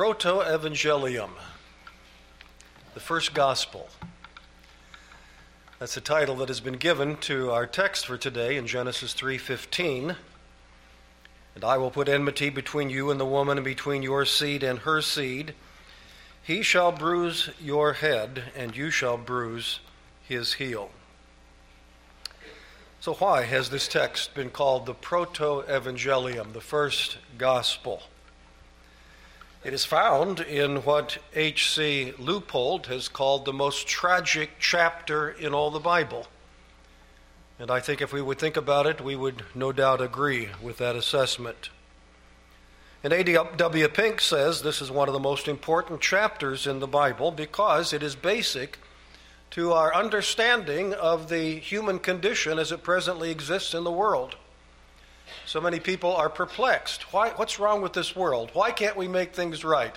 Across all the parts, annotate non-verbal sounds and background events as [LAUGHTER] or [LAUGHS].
Proto Evangelium, the first gospel. That's the title that has been given to our text for today in Genesis 3:15. And I will put enmity between you and the woman and between your seed and her seed. He shall bruise your head and you shall bruise his heel. So why has this text been called the Proto Evangelium, the first gospel? It is found in what H.C. Leupold has called the most tragic chapter in all the Bible. And I think if we would think about it, we would no doubt agree with that assessment. And A.W. Pink says this is one of the most important chapters in the Bible because it is basic to our understanding of the human condition as it presently exists in the world. So many people are perplexed. Why, what's wrong with this world? Why can't we make things right?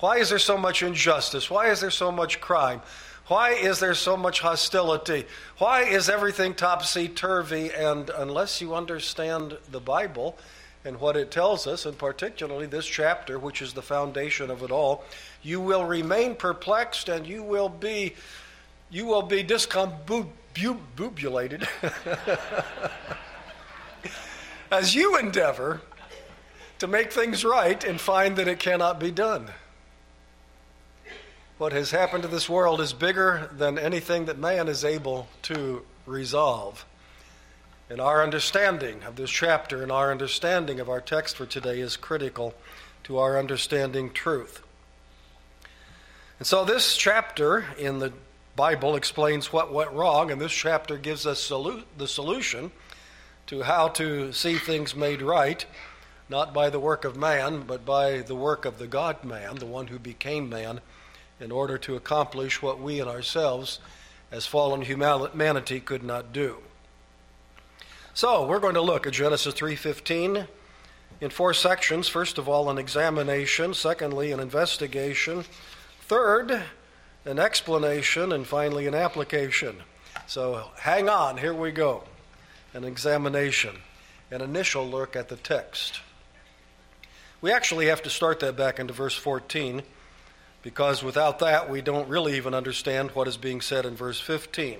Why is there so much injustice? Why is there so much crime? Why is there so much hostility? Why is everything topsy turvy? And unless you understand the Bible and what it tells us, and particularly this chapter, which is the foundation of it all, you will remain perplexed and you will be you will be discombobulated [LAUGHS] as you endeavor to make things right and find that it cannot be done. What has happened to this world is bigger than anything that man is able to resolve. And our understanding of this chapter and our understanding of our text for today is critical to our understanding truth. And so, this chapter in the Bible explains what went wrong, and this chapter gives us solu- the solution to how to see things made right, not by the work of man, but by the work of the God man, the one who became man, in order to accomplish what we in ourselves, as fallen humanity, could not do. So, we're going to look at Genesis 3:15 in four sections. First of all, an examination, secondly, an investigation, third, an explanation, and finally, an application. So, hang on, here we go an examination, an initial look at the text. We actually have to start that back into verse 14 because without that we don't really even understand what is being said in verse 15.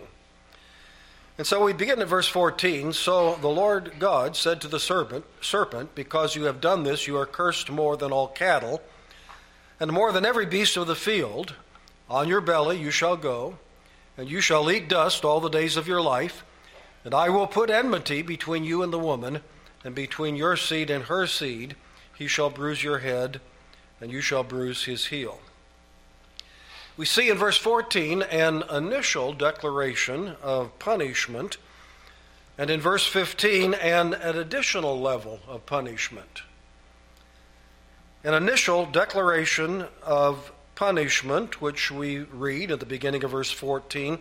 And so we begin at verse 14. So the Lord God said to the serpent, serpent, because you have done this, you are cursed more than all cattle, and more than every beast of the field. On your belly you shall go, and you shall eat dust all the days of your life. And I will put enmity between you and the woman, and between your seed and her seed. He shall bruise your head, and you shall bruise his heel. We see in verse 14 an initial declaration of punishment, and in verse 15 an, an additional level of punishment. An initial declaration of punishment, which we read at the beginning of verse 14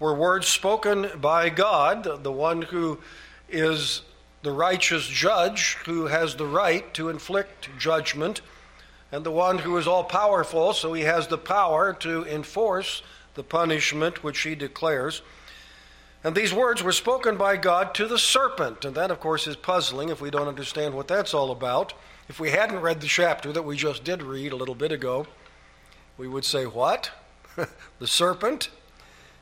were words spoken by God, the one who is the righteous judge, who has the right to inflict judgment, and the one who is all powerful, so he has the power to enforce the punishment which he declares. And these words were spoken by God to the serpent. And that, of course, is puzzling if we don't understand what that's all about. If we hadn't read the chapter that we just did read a little bit ago, we would say, What? [LAUGHS] the serpent?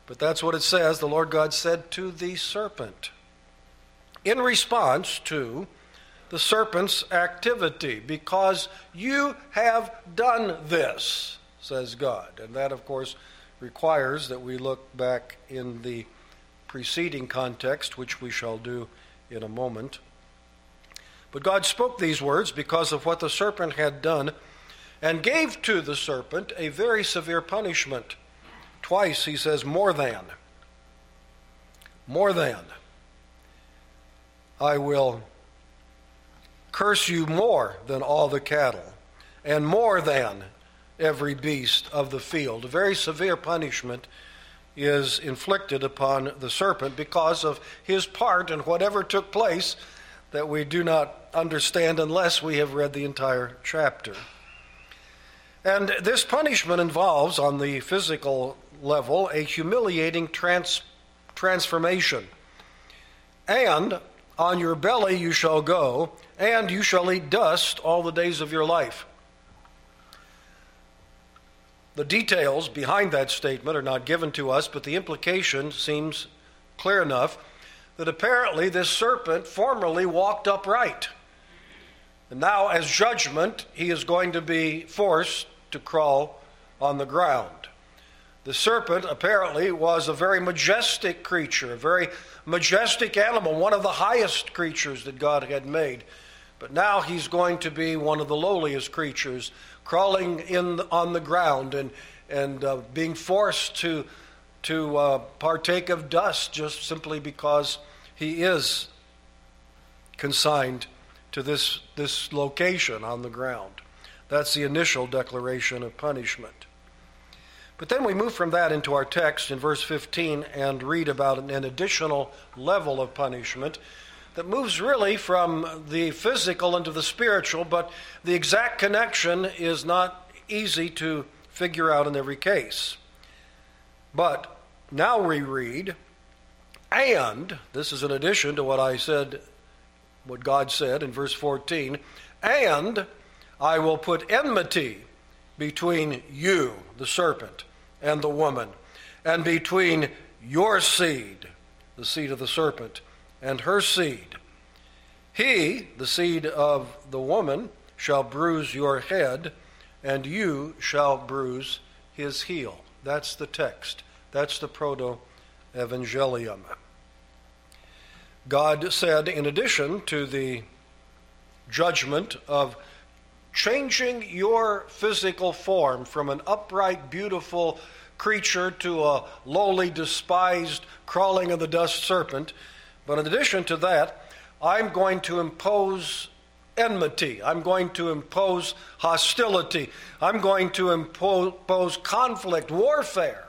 But that's what it says. The Lord God said to the serpent in response to the serpent's activity, because you have done this, says God. And that, of course, requires that we look back in the preceding context, which we shall do in a moment. But God spoke these words because of what the serpent had done and gave to the serpent a very severe punishment. Twice he says, more than. More than. I will curse you more than all the cattle, and more than every beast of the field. A very severe punishment is inflicted upon the serpent because of his part in whatever took place that we do not understand unless we have read the entire chapter. And this punishment involves, on the physical level a humiliating trans- transformation. And on your belly you shall go, and you shall eat dust all the days of your life. The details behind that statement are not given to us, but the implication seems clear enough that apparently this serpent formerly walked upright. And now, as judgment, he is going to be forced to crawl on the ground. The serpent apparently was a very majestic creature, a very majestic animal, one of the highest creatures that God had made. But now he's going to be one of the lowliest creatures crawling in on the ground and, and uh, being forced to, to uh, partake of dust just simply because he is consigned to this, this location on the ground. That's the initial declaration of punishment. But then we move from that into our text in verse 15 and read about an additional level of punishment that moves really from the physical into the spiritual, but the exact connection is not easy to figure out in every case. But now we read, and, this is in addition to what I said, what God said in verse 14, and I will put enmity between you, the serpent, and the woman, and between your seed, the seed of the serpent, and her seed. He, the seed of the woman, shall bruise your head, and you shall bruise his heel. That's the text. That's the proto evangelium. God said, in addition to the judgment of changing your physical form from an upright, beautiful creature to a lowly, despised, crawling in the dust serpent. But in addition to that, I'm going to impose enmity. I'm going to impose hostility. I'm going to impose conflict, warfare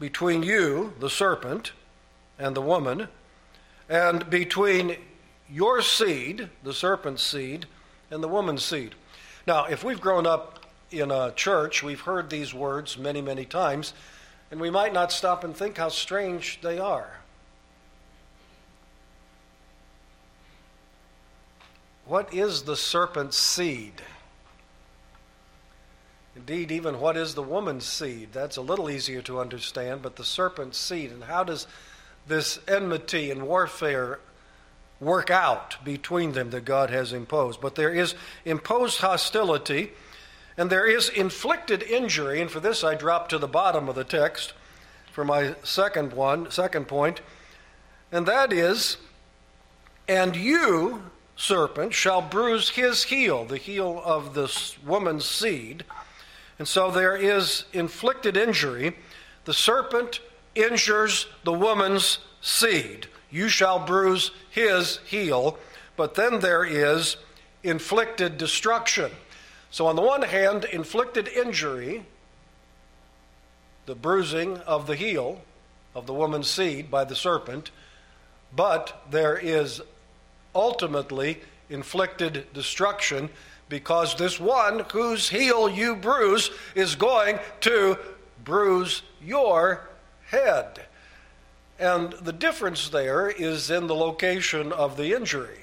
between you, the serpent, and the woman, and between your seed, the serpent's seed, and the woman's seed. Now, if we've grown up in a church, we've heard these words many, many times, and we might not stop and think how strange they are. What is the serpent's seed? Indeed, even what is the woman's seed? That's a little easier to understand, but the serpent's seed, and how does this enmity and warfare work out between them that God has imposed? But there is imposed hostility and there is inflicted injury, and for this I drop to the bottom of the text for my second one, second point, and that is, and you, serpent, shall bruise his heel, the heel of this woman's seed. And so there is inflicted injury. The serpent injures the woman's seed. You shall bruise his heel. But then there is inflicted destruction. So, on the one hand, inflicted injury, the bruising of the heel of the woman's seed by the serpent, but there is ultimately inflicted destruction because this one whose heel you bruise is going to bruise your head. And the difference there is in the location of the injury.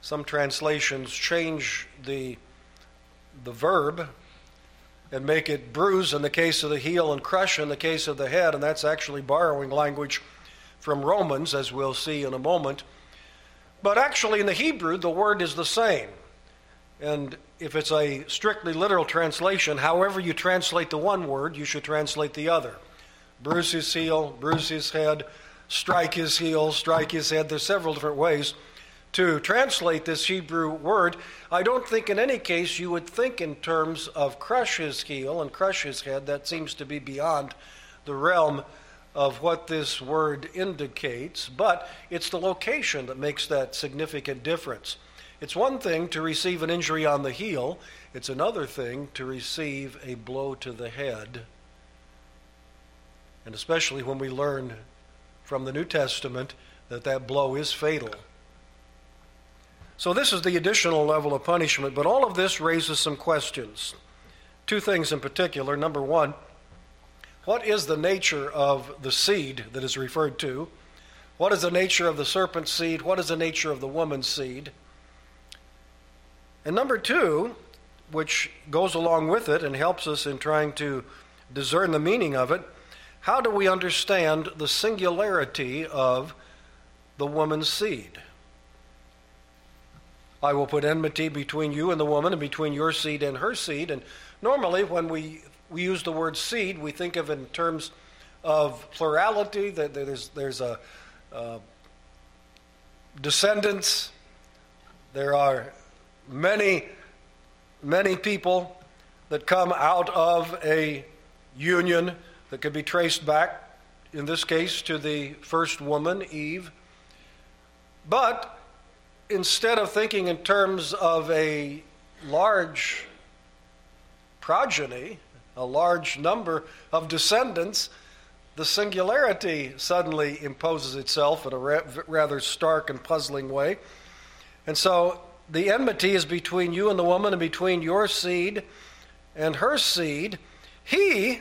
Some translations change the the verb and make it bruise in the case of the heel and crush in the case of the head, and that's actually borrowing language from Romans, as we'll see in a moment. But actually, in the Hebrew, the word is the same. And if it's a strictly literal translation, however you translate the one word, you should translate the other. Bruise his heel, bruise his head, strike his heel, strike his head. There's several different ways to translate this Hebrew word, I don't think in any case you would think in terms of crush his heel and crush his head. That seems to be beyond the realm of what this word indicates, but it's the location that makes that significant difference. It's one thing to receive an injury on the heel, it's another thing to receive a blow to the head. And especially when we learn from the New Testament that that blow is fatal. So, this is the additional level of punishment, but all of this raises some questions. Two things in particular. Number one, what is the nature of the seed that is referred to? What is the nature of the serpent's seed? What is the nature of the woman's seed? And number two, which goes along with it and helps us in trying to discern the meaning of it. How do we understand the singularity of the woman's seed? I will put enmity between you and the woman, and between your seed and her seed. And normally, when we, we use the word seed, we think of it in terms of plurality, that there's, there's a, uh, descendants, there are many, many people that come out of a union that could be traced back, in this case, to the first woman, Eve. But instead of thinking in terms of a large progeny, a large number of descendants, the singularity suddenly imposes itself in a rather stark and puzzling way. And so the enmity is between you and the woman, and between your seed and her seed. He,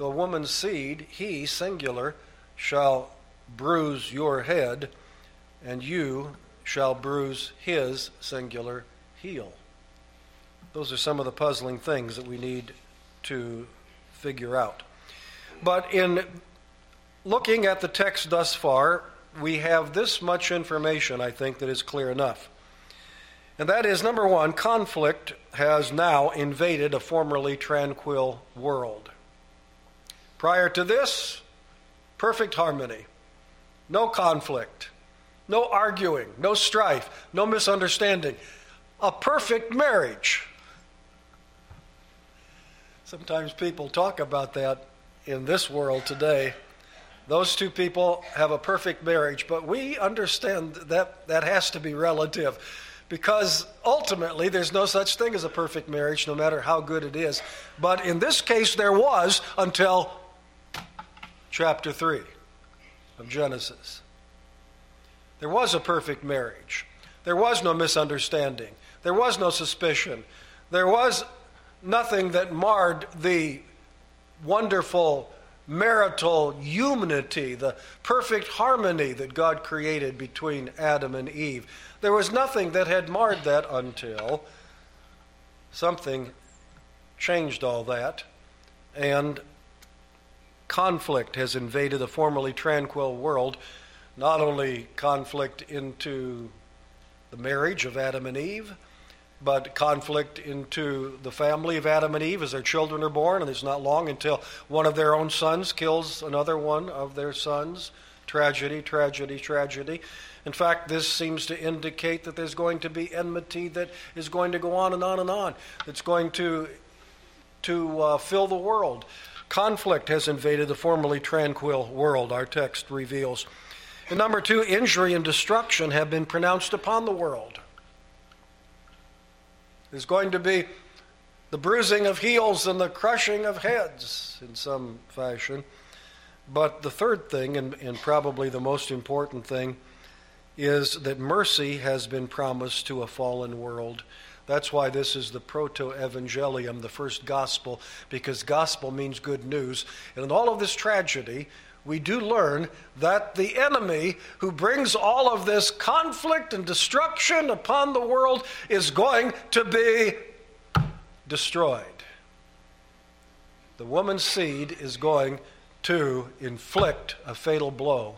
the woman's seed, he, singular, shall bruise your head, and you shall bruise his singular heel. Those are some of the puzzling things that we need to figure out. But in looking at the text thus far, we have this much information, I think, that is clear enough. And that is number one, conflict has now invaded a formerly tranquil world. Prior to this, perfect harmony, no conflict, no arguing, no strife, no misunderstanding, a perfect marriage. Sometimes people talk about that in this world today. Those two people have a perfect marriage, but we understand that that has to be relative because ultimately there's no such thing as a perfect marriage, no matter how good it is. But in this case, there was until chapter 3 of Genesis. There was a perfect marriage. There was no misunderstanding. There was no suspicion. There was nothing that marred the wonderful marital unity, the perfect harmony that God created between Adam and Eve. There was nothing that had marred that until something changed all that, and conflict has invaded a formerly tranquil world. Not only conflict into the marriage of Adam and Eve, but conflict into the family of Adam and Eve as their children are born, and it's not long until one of their own sons kills another one of their sons. Tragedy, tragedy, tragedy. In fact, this seems to indicate that there's going to be enmity that is going to go on and on and on, that's going to, to uh, fill the world. Conflict has invaded the formerly tranquil world, our text reveals. And number two, injury and destruction have been pronounced upon the world. There's going to be the bruising of heels and the crushing of heads in some fashion. But the third thing, and, and probably the most important thing, is that mercy has been promised to a fallen world. That's why this is the proto evangelium, the first gospel, because gospel means good news. And in all of this tragedy, we do learn that the enemy who brings all of this conflict and destruction upon the world is going to be destroyed. The woman's seed is going to inflict a fatal blow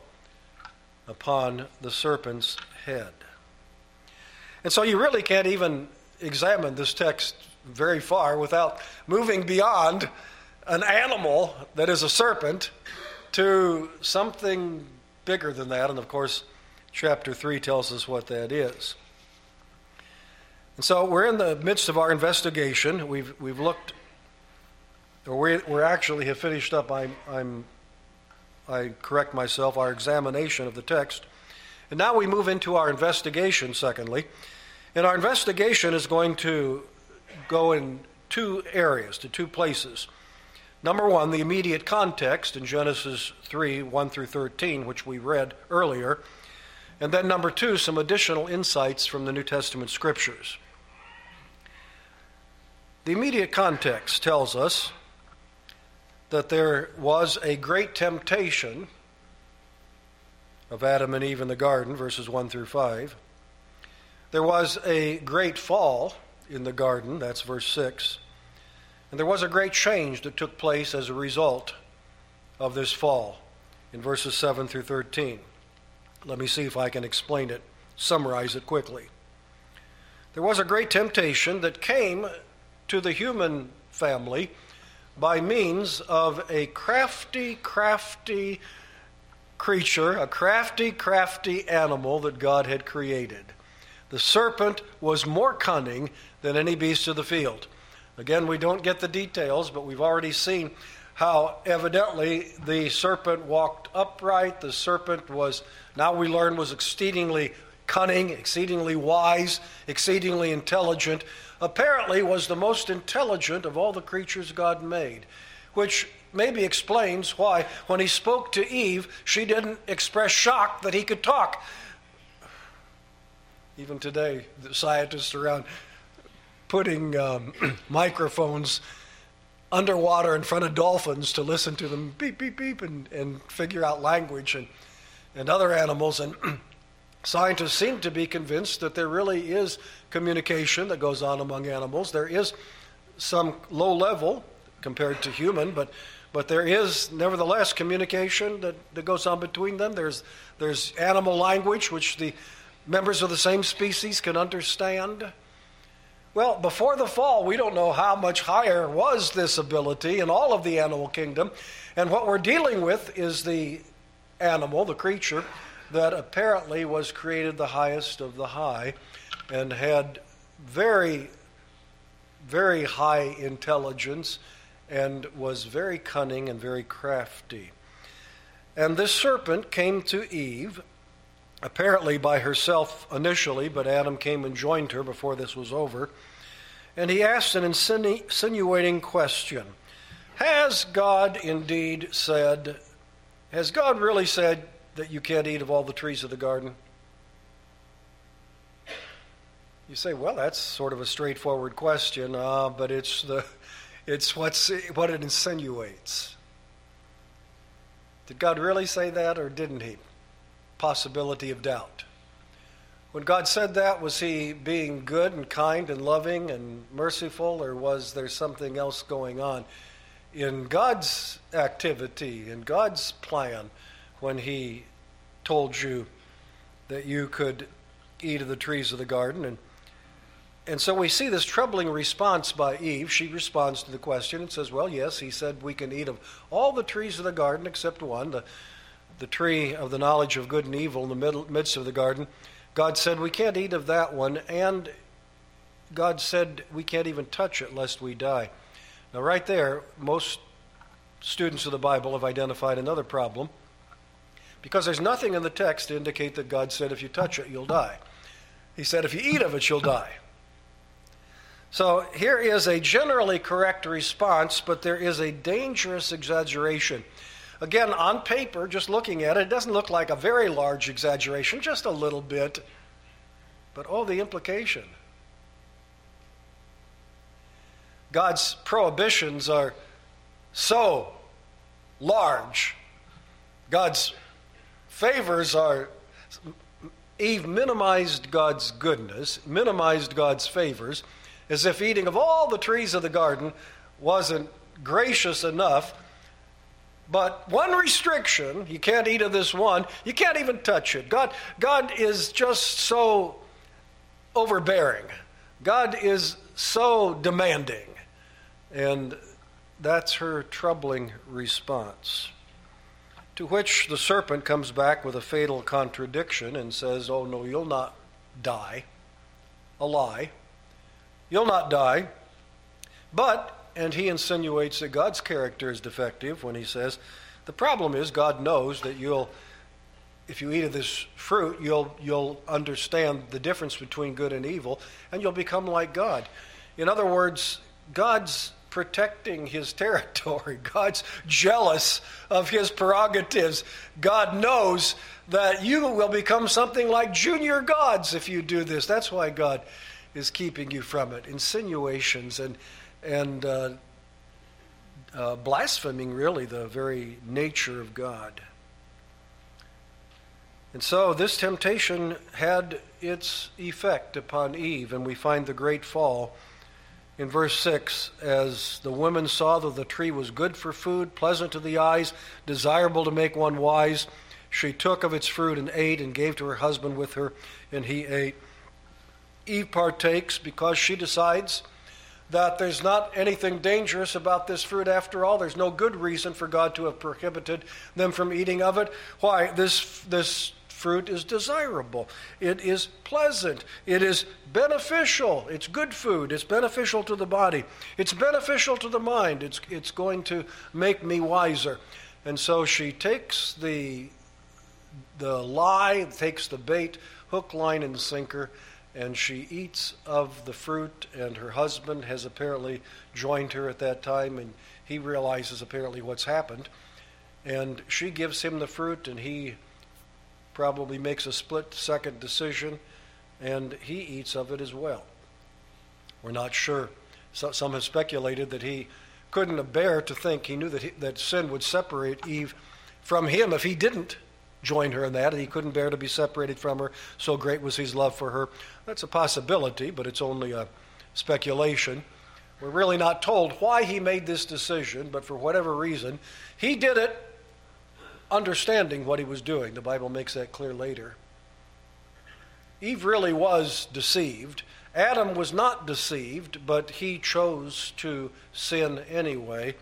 upon the serpent's head. And so you really can't even examine this text very far without moving beyond an animal that is a serpent to something bigger than that. And of course, chapter 3 tells us what that is. And so we're in the midst of our investigation. We've, we've looked, or we, we're actually have finished up, I'm, I'm, I correct myself, our examination of the text. And now we move into our investigation, secondly. And our investigation is going to go in two areas, to two places. Number one, the immediate context in Genesis 3 1 through 13, which we read earlier. And then number two, some additional insights from the New Testament scriptures. The immediate context tells us that there was a great temptation of Adam and Eve in the garden, verses 1 through 5. There was a great fall, in the garden. That's verse 6. And there was a great change that took place as a result of this fall in verses 7 through 13. Let me see if I can explain it, summarize it quickly. There was a great temptation that came to the human family by means of a crafty, crafty creature, a crafty, crafty animal that God had created. The serpent was more cunning than any beast of the field. Again, we don't get the details, but we've already seen how evidently the serpent walked upright. The serpent was, now we learn, was exceedingly cunning, exceedingly wise, exceedingly intelligent. Apparently, was the most intelligent of all the creatures God made, which maybe explains why, when he spoke to Eve, she didn't express shock that he could talk. Even today, the scientists around putting um, [CLEARS THROAT] microphones underwater in front of dolphins to listen to them beep, beep, beep, and, and figure out language and, and other animals. And [CLEARS THROAT] scientists seem to be convinced that there really is communication that goes on among animals. There is some low level compared to human, but, but there is nevertheless communication that, that goes on between them. There's, there's animal language, which the members of the same species can understand. Well, before the fall, we don't know how much higher was this ability in all of the animal kingdom. And what we're dealing with is the animal, the creature, that apparently was created the highest of the high and had very, very high intelligence and was very cunning and very crafty. And this serpent came to Eve apparently by herself initially, but Adam came and joined her before this was over. And he asked an insinuating question Has God indeed said, has God really said that you can't eat of all the trees of the garden? You say, well, that's sort of a straightforward question, uh, but it's, the, it's what's, what it insinuates. Did God really say that, or didn't he? Possibility of doubt. When God said that, was he being good and kind and loving and merciful, or was there something else going on in God's activity, in God's plan, when he told you that you could eat of the trees of the garden? And, and so we see this troubling response by Eve. She responds to the question and says, Well, yes, he said we can eat of all the trees of the garden except one, the the tree of the knowledge of good and evil in the middle, midst of the garden, God said, We can't eat of that one, and God said, We can't even touch it lest we die. Now, right there, most students of the Bible have identified another problem because there's nothing in the text to indicate that God said, If you touch it, you'll die. He said, If you eat of it, you'll die. So here is a generally correct response, but there is a dangerous exaggeration. Again, on paper, just looking at it, it doesn't look like a very large exaggeration, just a little bit. But oh, the implication. God's prohibitions are so large. God's favors are. Eve minimized God's goodness, minimized God's favors, as if eating of all the trees of the garden wasn't gracious enough but one restriction, you can't eat of this one, you can't even touch it. God, God is just so overbearing. God is so demanding. And that's her troubling response. To which the serpent comes back with a fatal contradiction and says, Oh, no, you'll not die. A lie. You'll not die. But and he insinuates that God's character is defective when he says, the problem is God knows that you'll, if you eat of this fruit, you'll, you'll understand the difference between good and evil, and you'll become like God. In other words, God's protecting his [LAUGHS] territory. God's jealous of his prerogatives. God knows that you will become something like junior gods if you do this. That's why God is keeping you from it. Insinuations and and uh, uh, blaspheming really the very nature of God. And so this temptation had its effect upon Eve, and we find the great fall in verse 6 as the woman saw that the tree was good for food, pleasant to the eyes, desirable to make one wise, she took of its fruit and ate and gave to her husband with her, and he ate. Eve partakes because she decides that there's not anything dangerous about this fruit after all. There's no good reason for God to have prohibited them from eating of it. Why? This, this fruit is desirable. It is pleasant. It is beneficial. It's good food. It's beneficial to the body. It's beneficial to the mind. It's, it's going to make me wiser. And so she takes the, the lie, takes the bait, hook, line, and sinker and she eats of the fruit, and her husband has apparently joined her at that time, and he realizes apparently what's happened. And she gives him the fruit, and he probably makes a split second decision, and he eats of it as well. We're not sure. So, some have speculated that he couldn't bear to think, he knew that, he, that sin would separate Eve from him if he didn't join her in that, and he couldn't bear to be separated from her. So great was his love for her. That's a possibility, but it's only a speculation. We're really not told why he made this decision, but for whatever reason, he did it understanding what he was doing. The Bible makes that clear later. Eve really was deceived. Adam was not deceived, but he chose to sin anyway.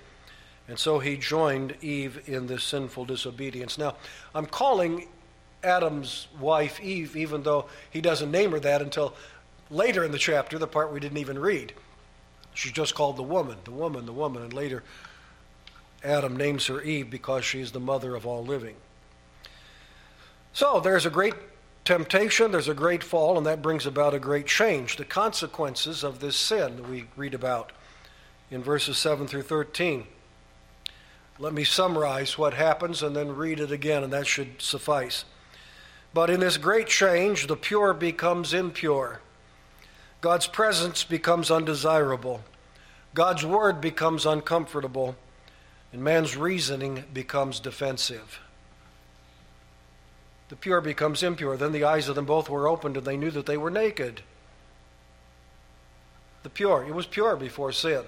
And so he joined Eve in this sinful disobedience. Now, I'm calling Adam's wife Eve, even though he doesn't name her that until later in the chapter, the part we didn't even read. She's just called the woman, the woman, the woman, and later Adam names her Eve because she's the mother of all living. So there's a great temptation, there's a great fall, and that brings about a great change. The consequences of this sin that we read about in verses 7 through 13. Let me summarize what happens and then read it again, and that should suffice. But in this great change, the pure becomes impure. God's presence becomes undesirable. God's word becomes uncomfortable. And man's reasoning becomes defensive. The pure becomes impure. Then the eyes of them both were opened, and they knew that they were naked. The pure, it was pure before sin.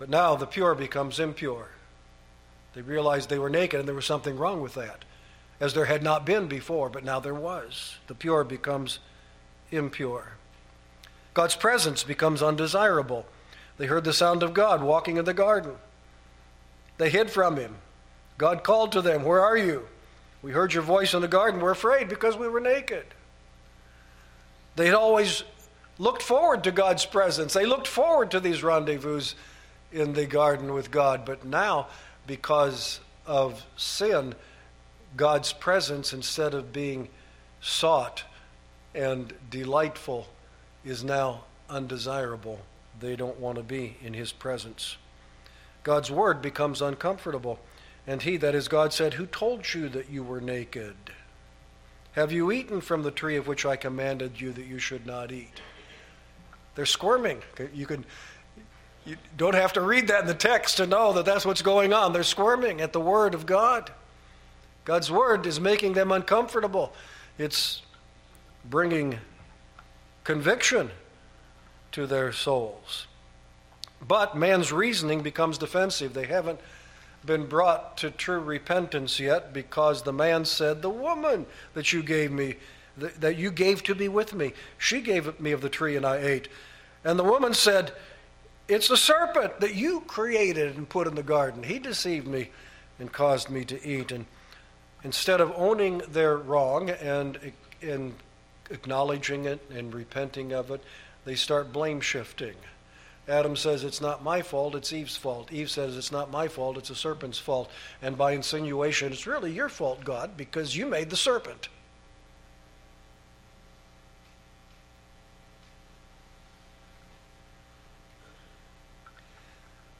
But now the pure becomes impure. They realized they were naked and there was something wrong with that, as there had not been before, but now there was. The pure becomes impure. God's presence becomes undesirable. They heard the sound of God walking in the garden. They hid from him. God called to them, Where are you? We heard your voice in the garden. We're afraid because we were naked. They had always looked forward to God's presence. They looked forward to these rendezvous in the garden with God. But now because of sin, God's presence, instead of being sought and delightful, is now undesirable. They don't want to be in His presence. God's word becomes uncomfortable. And he, that is God, said, Who told you that you were naked? Have you eaten from the tree of which I commanded you that you should not eat? They're squirming. You can you don't have to read that in the text to know that that's what's going on. They're squirming at the Word of God. God's Word is making them uncomfortable, it's bringing conviction to their souls. But man's reasoning becomes defensive. They haven't been brought to true repentance yet because the man said, The woman that you gave me, that you gave to be with me, she gave me of the tree and I ate. And the woman said, it's the serpent that you created and put in the garden. He deceived me and caused me to eat. And instead of owning their wrong and, and acknowledging it and repenting of it, they start blame shifting. Adam says, It's not my fault, it's Eve's fault. Eve says, It's not my fault, it's the serpent's fault. And by insinuation, it's really your fault, God, because you made the serpent.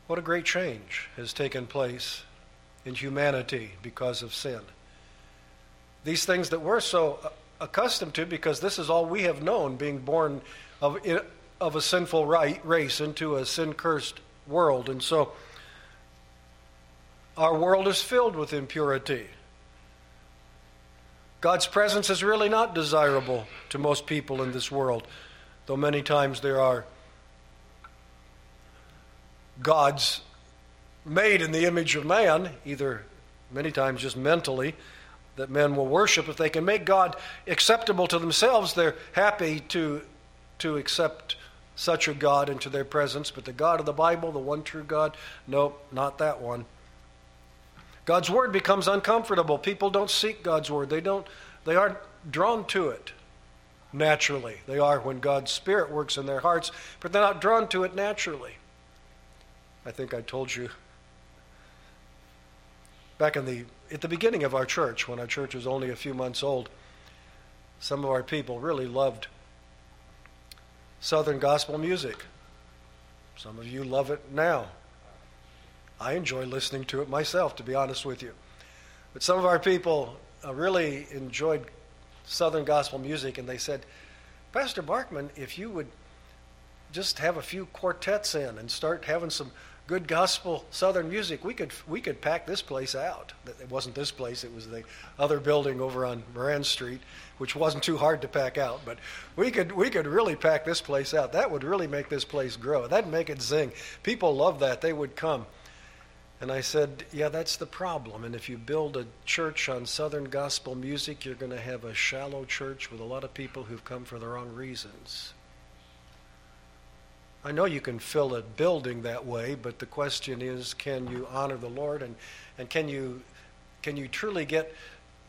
What a great change has taken place in humanity because of sin. These things that we're so accustomed to, because this is all we have known, being born of, of a sinful race into a sin cursed world. And so our world is filled with impurity. God's presence is really not desirable to most people in this world, though many times there are gods made in the image of man, either many times just mentally, that men will worship. If they can make God acceptable to themselves, they're happy to, to accept such a God into their presence. But the God of the Bible, the one true God, no, not that one. God's word becomes uncomfortable. People don't seek God's word. They don't they aren't drawn to it naturally. They are when God's spirit works in their hearts, but they're not drawn to it naturally. I think I told you back in the at the beginning of our church, when our church was only a few months old, some of our people really loved Southern gospel music. Some of you love it now. I enjoy listening to it myself, to be honest with you. But some of our people uh, really enjoyed Southern gospel music, and they said, Pastor Barkman, if you would just have a few quartets in and start having some good gospel Southern music, we could we could pack this place out. It wasn't this place; it was the other building over on Moran Street, which wasn't too hard to pack out. But we could we could really pack this place out. That would really make this place grow. That'd make it zing. People love that. They would come. And I said, Yeah, that's the problem. And if you build a church on Southern gospel music, you're going to have a shallow church with a lot of people who've come for the wrong reasons. I know you can fill a building that way, but the question is can you honor the Lord and, and can, you, can you truly get,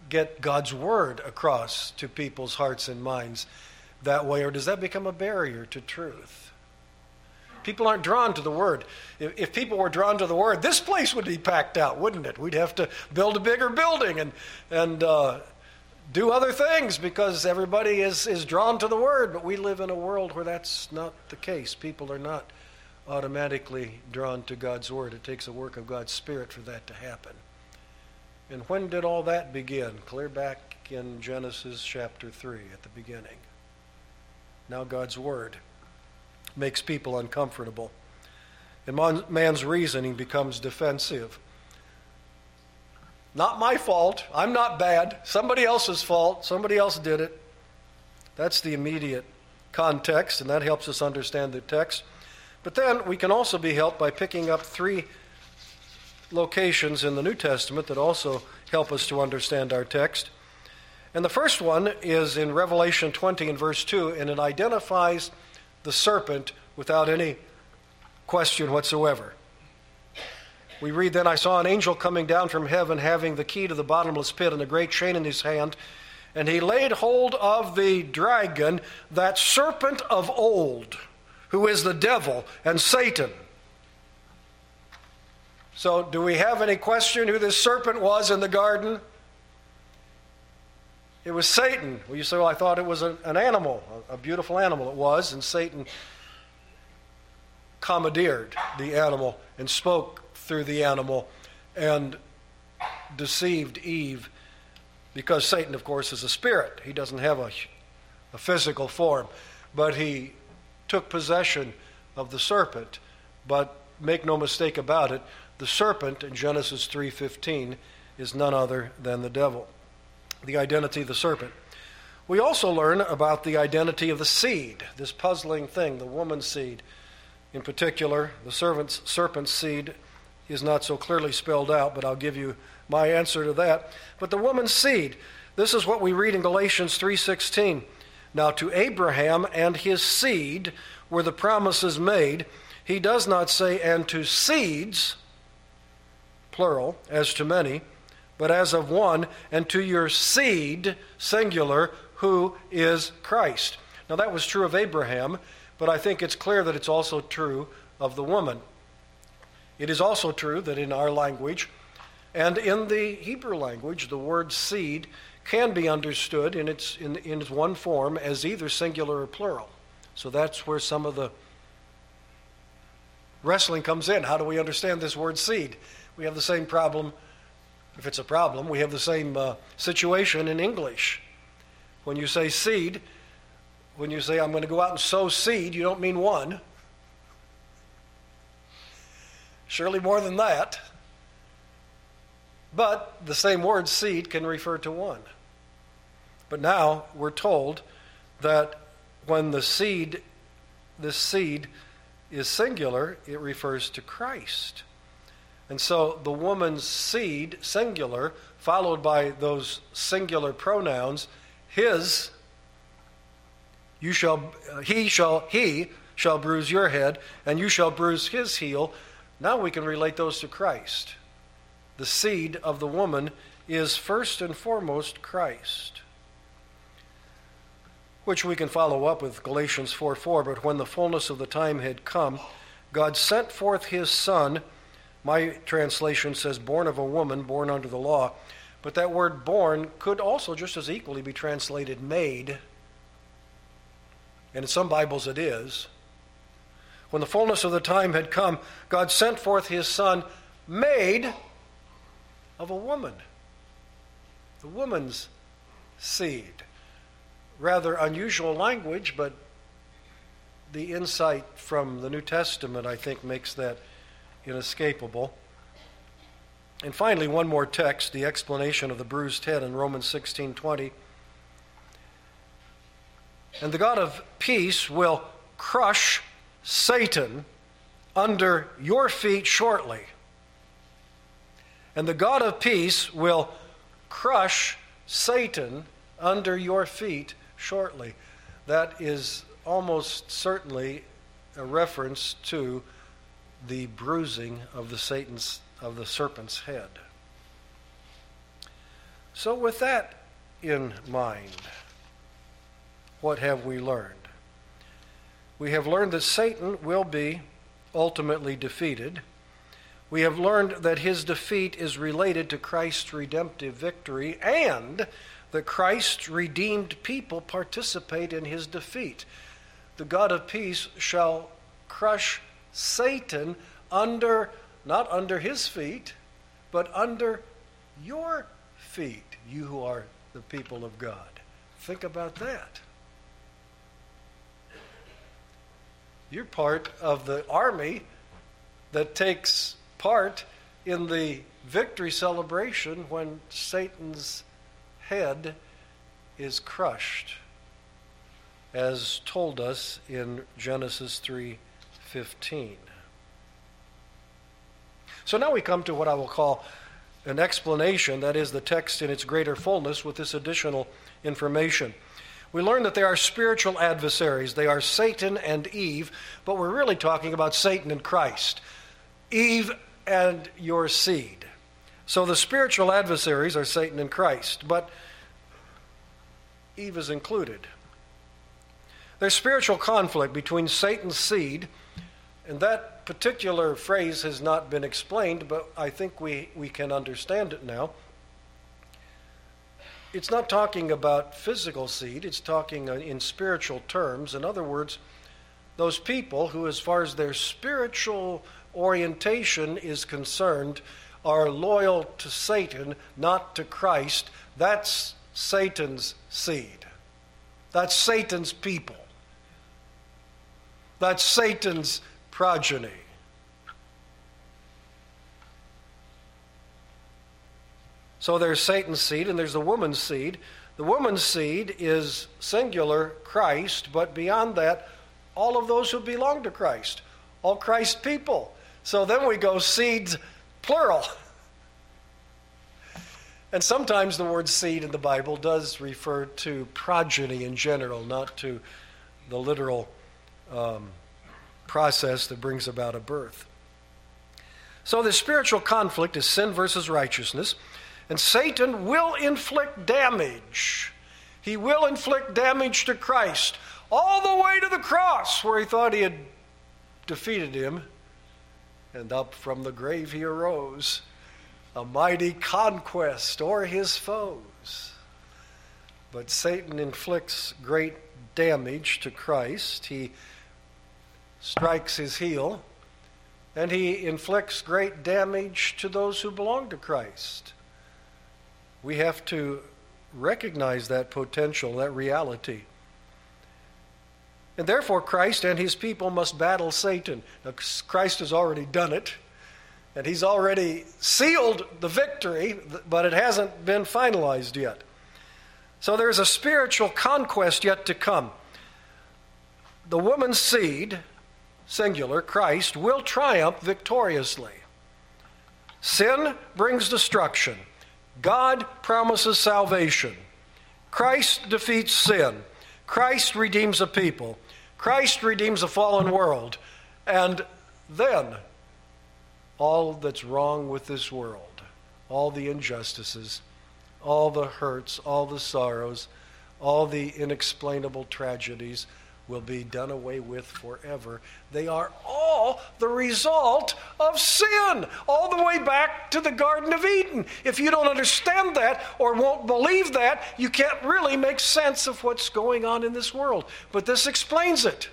get God's word across to people's hearts and minds that way, or does that become a barrier to truth? People aren't drawn to the Word. If, if, people were drawn to the Word, this place would be packed out, wouldn't it? We'd have to build a bigger building and, and uh, do other things because everybody is, is drawn to the Word. But we live in a world where that's not the case. People are not automatically drawn to God's Word. It takes a work of God's Spirit for that to happen. And when did all that begin? Clear back in Genesis chapter 3 at the beginning. Now, God's Word makes people uncomfortable. And man's reasoning becomes defensive. Not my fault. I'm not bad. Somebody else's fault. Somebody else did it. That's the immediate context, and that helps us understand the text. But then we can also be helped by picking up three locations in the New Testament that also help us to understand our text. And the first one is in Revelation 20 and verse 2, and it identifies the serpent without any question whatsoever. We read, Then I saw an angel coming down from heaven, having the key to the bottomless pit and a great chain in his hand. And he laid hold of the dragon, that serpent of old, who is the devil and Satan. So, do we have any question who this serpent was in the garden? It was Satan. Well, you say, well, I thought it was an, an animal, a, a beautiful animal. It was, and Satan commandeered the animal and spoke through the animal and deceived Eve because Satan, of course, is a spirit. He doesn't have a, a physical form, but he took possession of the serpent. But make no mistake about it, the serpent in Genesis 3:15 is none other than the devil the identity of the serpent. We also learn about the identity of the seed, this puzzling thing, the woman's seed. In particular, the serpent's seed is not so clearly spelled out, but I'll give you my answer to that. But the woman's seed, this is what we read in Galatians 3:16. Now to Abraham and his seed were the promises made. He does not say and to seeds plural as to many but as of one, and to your seed, singular, who is Christ. Now, that was true of Abraham, but I think it's clear that it's also true of the woman. It is also true that in our language and in the Hebrew language, the word seed can be understood in its, in, in its one form as either singular or plural. So that's where some of the wrestling comes in. How do we understand this word seed? We have the same problem if it's a problem, we have the same uh, situation in English. When you say seed, when you say, I'm going to go out and sow seed, you don't mean one. Surely more than that. But the same word, seed, can refer to one. But now we're told that when the seed, this seed, is singular, it refers to Christ. And so the woman's seed, singular, followed by those singular pronouns, his, you shall, he shall, he shall bruise your head, and you shall bruise his heel. Now we can relate those to Christ. The seed of the woman is first and foremost Christ. Which we can follow up with Galatians 4 4. But when the fullness of the time had come, God sent forth his Son. My translation says, born of a woman, born under the law. But that word born could also just as equally be translated made. And in some Bibles it is. When the fullness of the time had come, God sent forth his Son, made of a woman. The woman's seed. Rather unusual language, but the insight from the New Testament, I think, makes that inescapable. And finally, one more text, the explanation of the bruised head in Romans 16:20. And the God of peace will crush Satan under your feet shortly. And the God of peace will crush Satan under your feet shortly. That is almost certainly a reference to the bruising of the Satan's of the serpent's head. So with that in mind, what have we learned? We have learned that Satan will be ultimately defeated. We have learned that his defeat is related to Christ's redemptive victory and that Christ's redeemed people participate in his defeat. The God of peace shall crush Satan under, not under his feet, but under your feet, you who are the people of God. Think about that. You're part of the army that takes part in the victory celebration when Satan's head is crushed, as told us in Genesis 3:15. So now we come to what I will call an explanation, that is, the text in its greater fullness with this additional information. We learn that they are spiritual adversaries. They are Satan and Eve, but we're really talking about Satan and Christ. Eve and your seed. So the spiritual adversaries are Satan and Christ, but Eve is included. There's spiritual conflict between Satan's seed, and that particular phrase has not been explained, but I think we, we can understand it now it's not talking about physical seed, it's talking uh, in spiritual terms. In other words, those people who, as far as their spiritual orientation is concerned, are loyal to Satan, not to Christ, that's Satan's seed. That's Satan's people. That's Satan's progeny. So there's Satan's seed and there's the woman's seed. The woman's seed is singular Christ, but beyond that, all of those who belong to Christ, all Christ people. So then we go seeds plural. [LAUGHS] And sometimes the word seed in the Bible does refer to progeny in general, not to the literal um, process that brings about a birth. So the spiritual conflict is sin versus righteousness. And Satan will inflict damage. He will inflict damage to Christ all the way to the cross where he thought he had defeated him. And up from the grave he arose, a mighty conquest o'er his foes. But Satan inflicts great damage to Christ. He strikes his heel, and he inflicts great damage to those who belong to Christ. We have to recognize that potential, that reality. And therefore, Christ and his people must battle Satan. Now, Christ has already done it, and he's already sealed the victory, but it hasn't been finalized yet. So there's a spiritual conquest yet to come. The woman's seed, singular, Christ, will triumph victoriously. Sin brings destruction. God promises salvation. Christ defeats sin. Christ redeems a people. Christ redeems a fallen world. And then all that's wrong with this world, all the injustices, all the hurts, all the sorrows, all the inexplainable tragedies, will be done away with forever. They are all the result of sin, all the way back to the Garden of Eden. If you don't understand that or won't believe that, you can't really make sense of what's going on in this world. But this explains it.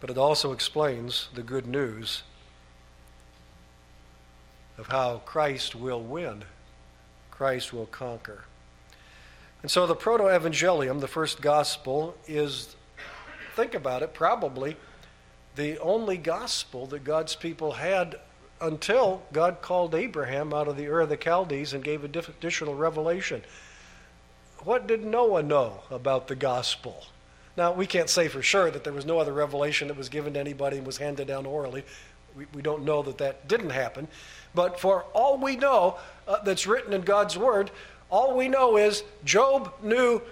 But it also explains the good news of how Christ will win. Christ will conquer. And so the proto evangelium, the first gospel, is, think about it, probably the only gospel that God's people had until God called Abraham out of the Ur of the Chaldees and gave additional revelation. What did Noah know about the gospel? Now, we can't say for sure that there was no other revelation that was given to anybody and was handed down orally. We, we don't know that that didn't happen. But for all we know uh, that's written in God's Word, all we know is Job knew,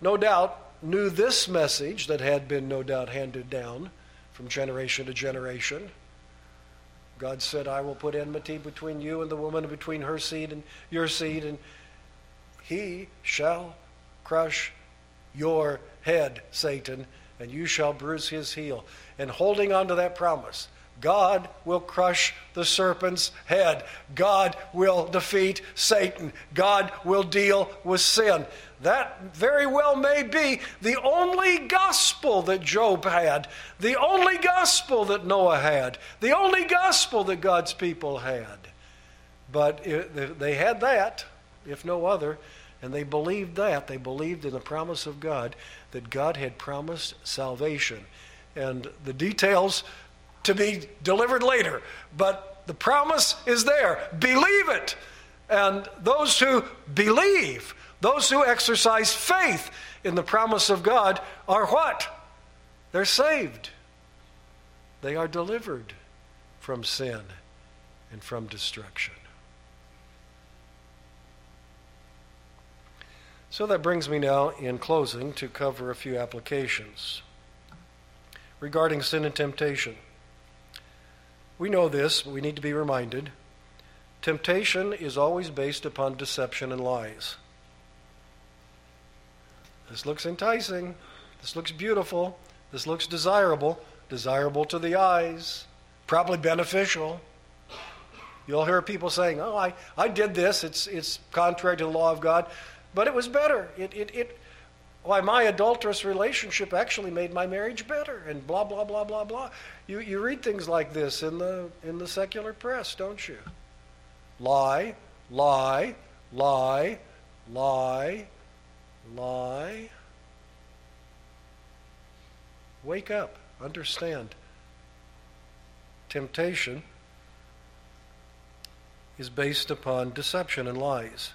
no doubt, knew this message that had been, no doubt, handed down from generation to generation. God said, I will put enmity between you and the woman, and between her seed and your seed, and he shall crush your head, Satan, and you shall bruise his heel. And holding on to that promise, God will crush the serpent's head. God will defeat Satan. God will deal with sin. That very well may be the only gospel that Job had, the only gospel that Noah had, the only gospel that God's people had. But they had that, if no other, and they believed that. They believed in the promise of God that God had promised salvation. And the details to be delivered later. But the promise is there. Believe it. And those who believe, those who exercise faith in the promise of God, are what? They're saved. They are delivered from sin and from destruction. So that brings me now, in closing, to cover a few applications regarding sin and temptation. We know this, but we need to be reminded. Temptation is always based upon deception and lies. This looks enticing. This looks beautiful. This looks desirable. Desirable to the eyes. Probably beneficial. You'll hear people saying, Oh, I, I did this. It's, it's contrary to the law of God. But it was better. It, it, it, why my adulterous relationship actually made my marriage better and blah blah blah blah blah. You, you read things like this in the in the secular press don't you? Lie lie lie lie lie. Wake up. Understand. Temptation is based upon deception and lies.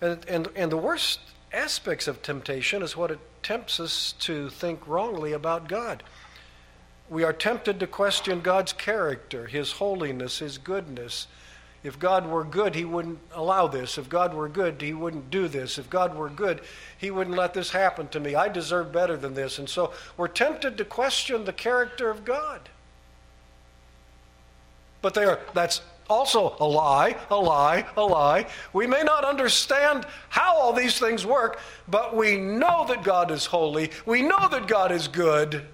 And, and, and the worst aspects of temptation is what it tempts us to think wrongly about God. We are tempted to question God's character, His holiness, His goodness. If God were good, He wouldn't allow this. If God were good, He wouldn't do this. If God were good, He wouldn't let this happen to me. I deserve better than this. And so we're tempted to question the character of God. But they are, that's also a lie, a lie, a lie. We may not understand how all these things work, but we know that God is holy. We know that God is good.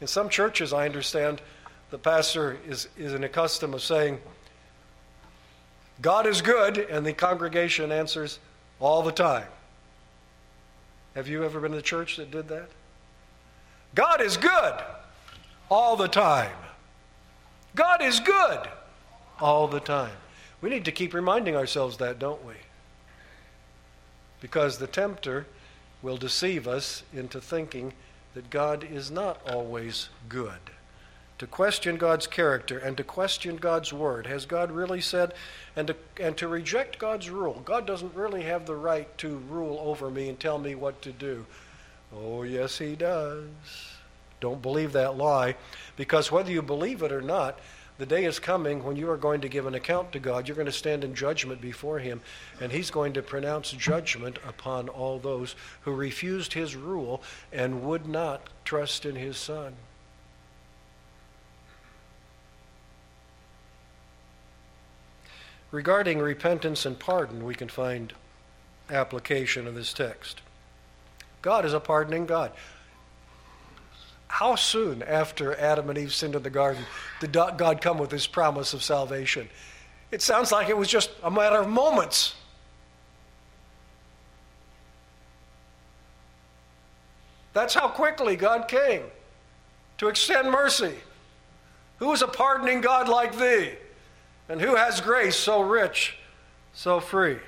In some churches, I understand, the pastor is, is in a custom of saying, God is good, and the congregation answers all the time. Have you ever been to a church that did that? God is good all the time. God is good all the time. We need to keep reminding ourselves that, don't we? Because the tempter will deceive us into thinking that God is not always good. to question God's character and to question God's word. Has God really said? And to, and to reject God's rule. God doesn't really have the right to rule over me and tell me what to do. Oh, yes, He does. Don't believe that lie, because whether you believe it or not, the day is coming when you are going to give an account to God. You're going to stand in judgment before Him, and He's going to pronounce judgment upon all those who refused His rule and would not trust in His Son. Regarding repentance and pardon, we can find application of this text. God is a pardoning God. How soon after Adam and Eve sinned in the garden did God come with his promise of salvation? It sounds like it was just a matter of moments. That's how quickly God came to extend mercy. Who is a pardoning God like thee? And who has grace so rich, so free?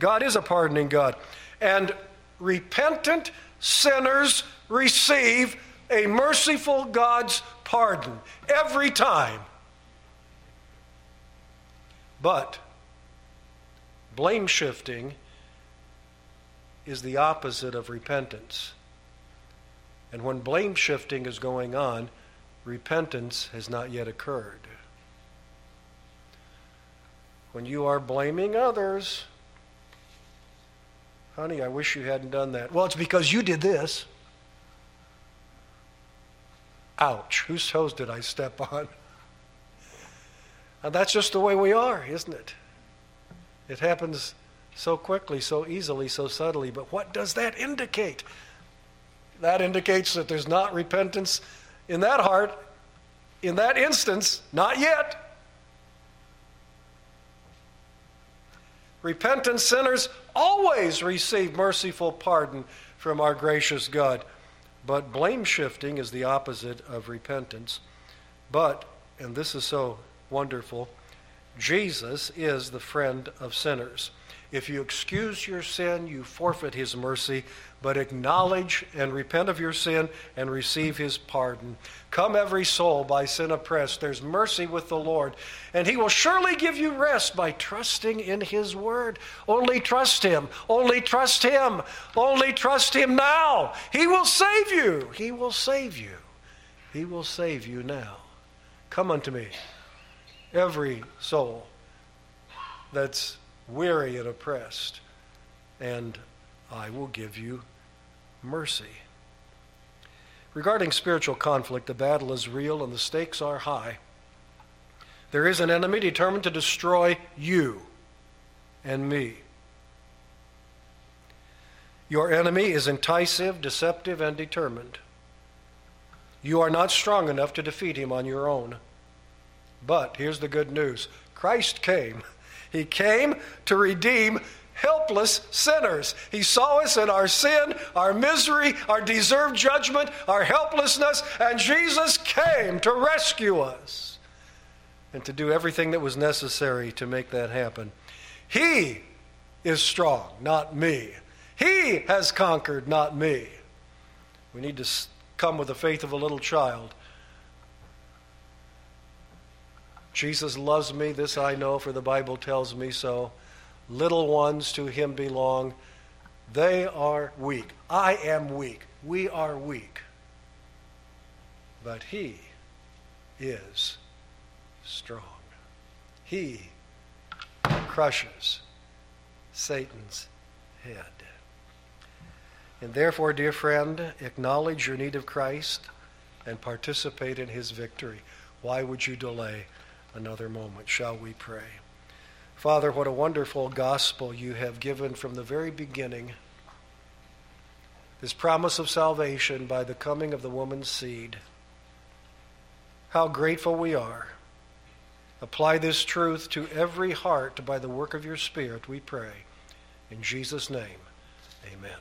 God is a pardoning God. And repentant sinners receive a merciful God's pardon every time. But blame shifting is the opposite of repentance. And when blame shifting is going on, repentance has not yet occurred. When you are blaming others, honey, I wish you hadn't done that. Well, it's because you did this. Ouch, whose toes did I step on? And that's just the way we are, isn't it? It happens so quickly, so easily, so subtly. But what does that indicate? That indicates that there's not repentance in that heart, in that instance, not yet. Repentant sinners always receive merciful pardon from our gracious God. But blame shifting is the opposite of repentance. But, and this is so wonderful, Jesus is the friend of sinners. If you excuse your sin, you forfeit his mercy, but acknowledge and repent of your sin and receive his pardon. Come, every soul by sin oppressed, there's mercy with the Lord, and he will surely give you rest by trusting in his word. Only trust him. Only trust him. Only trust him now. He will save you. He will save you. He will save you now. Come unto me, every soul that's weary and oppressed, and I will give you mercy. Regarding spiritual conflict, the battle is real and the stakes are high. There is an enemy determined to destroy you and me. Your enemy is enticing, deceptive, and determined. You are not strong enough to defeat him on your own. But here's the good news Christ came he came to redeem helpless sinners. He saw us in our sin, our misery, our deserved judgment, our helplessness, and Jesus came to rescue us and to do everything that was necessary to make that happen. He is strong, not me. He has conquered, not me. We need to come with the faith of a little child Jesus loves me, this I know, for the Bible tells me so. Little ones to him belong. They are weak. I am weak. We are weak. But he is strong. He crushes Satan's head. And therefore, dear friend, acknowledge your need of Christ and participate in his victory. Why would you delay? Another moment. Shall we pray? Father, what a wonderful gospel you have given from the very beginning. This promise of salvation by the coming of the woman's seed. How grateful we are. Apply this truth to every heart by the work of your Spirit, we pray. In Jesus' name, amen.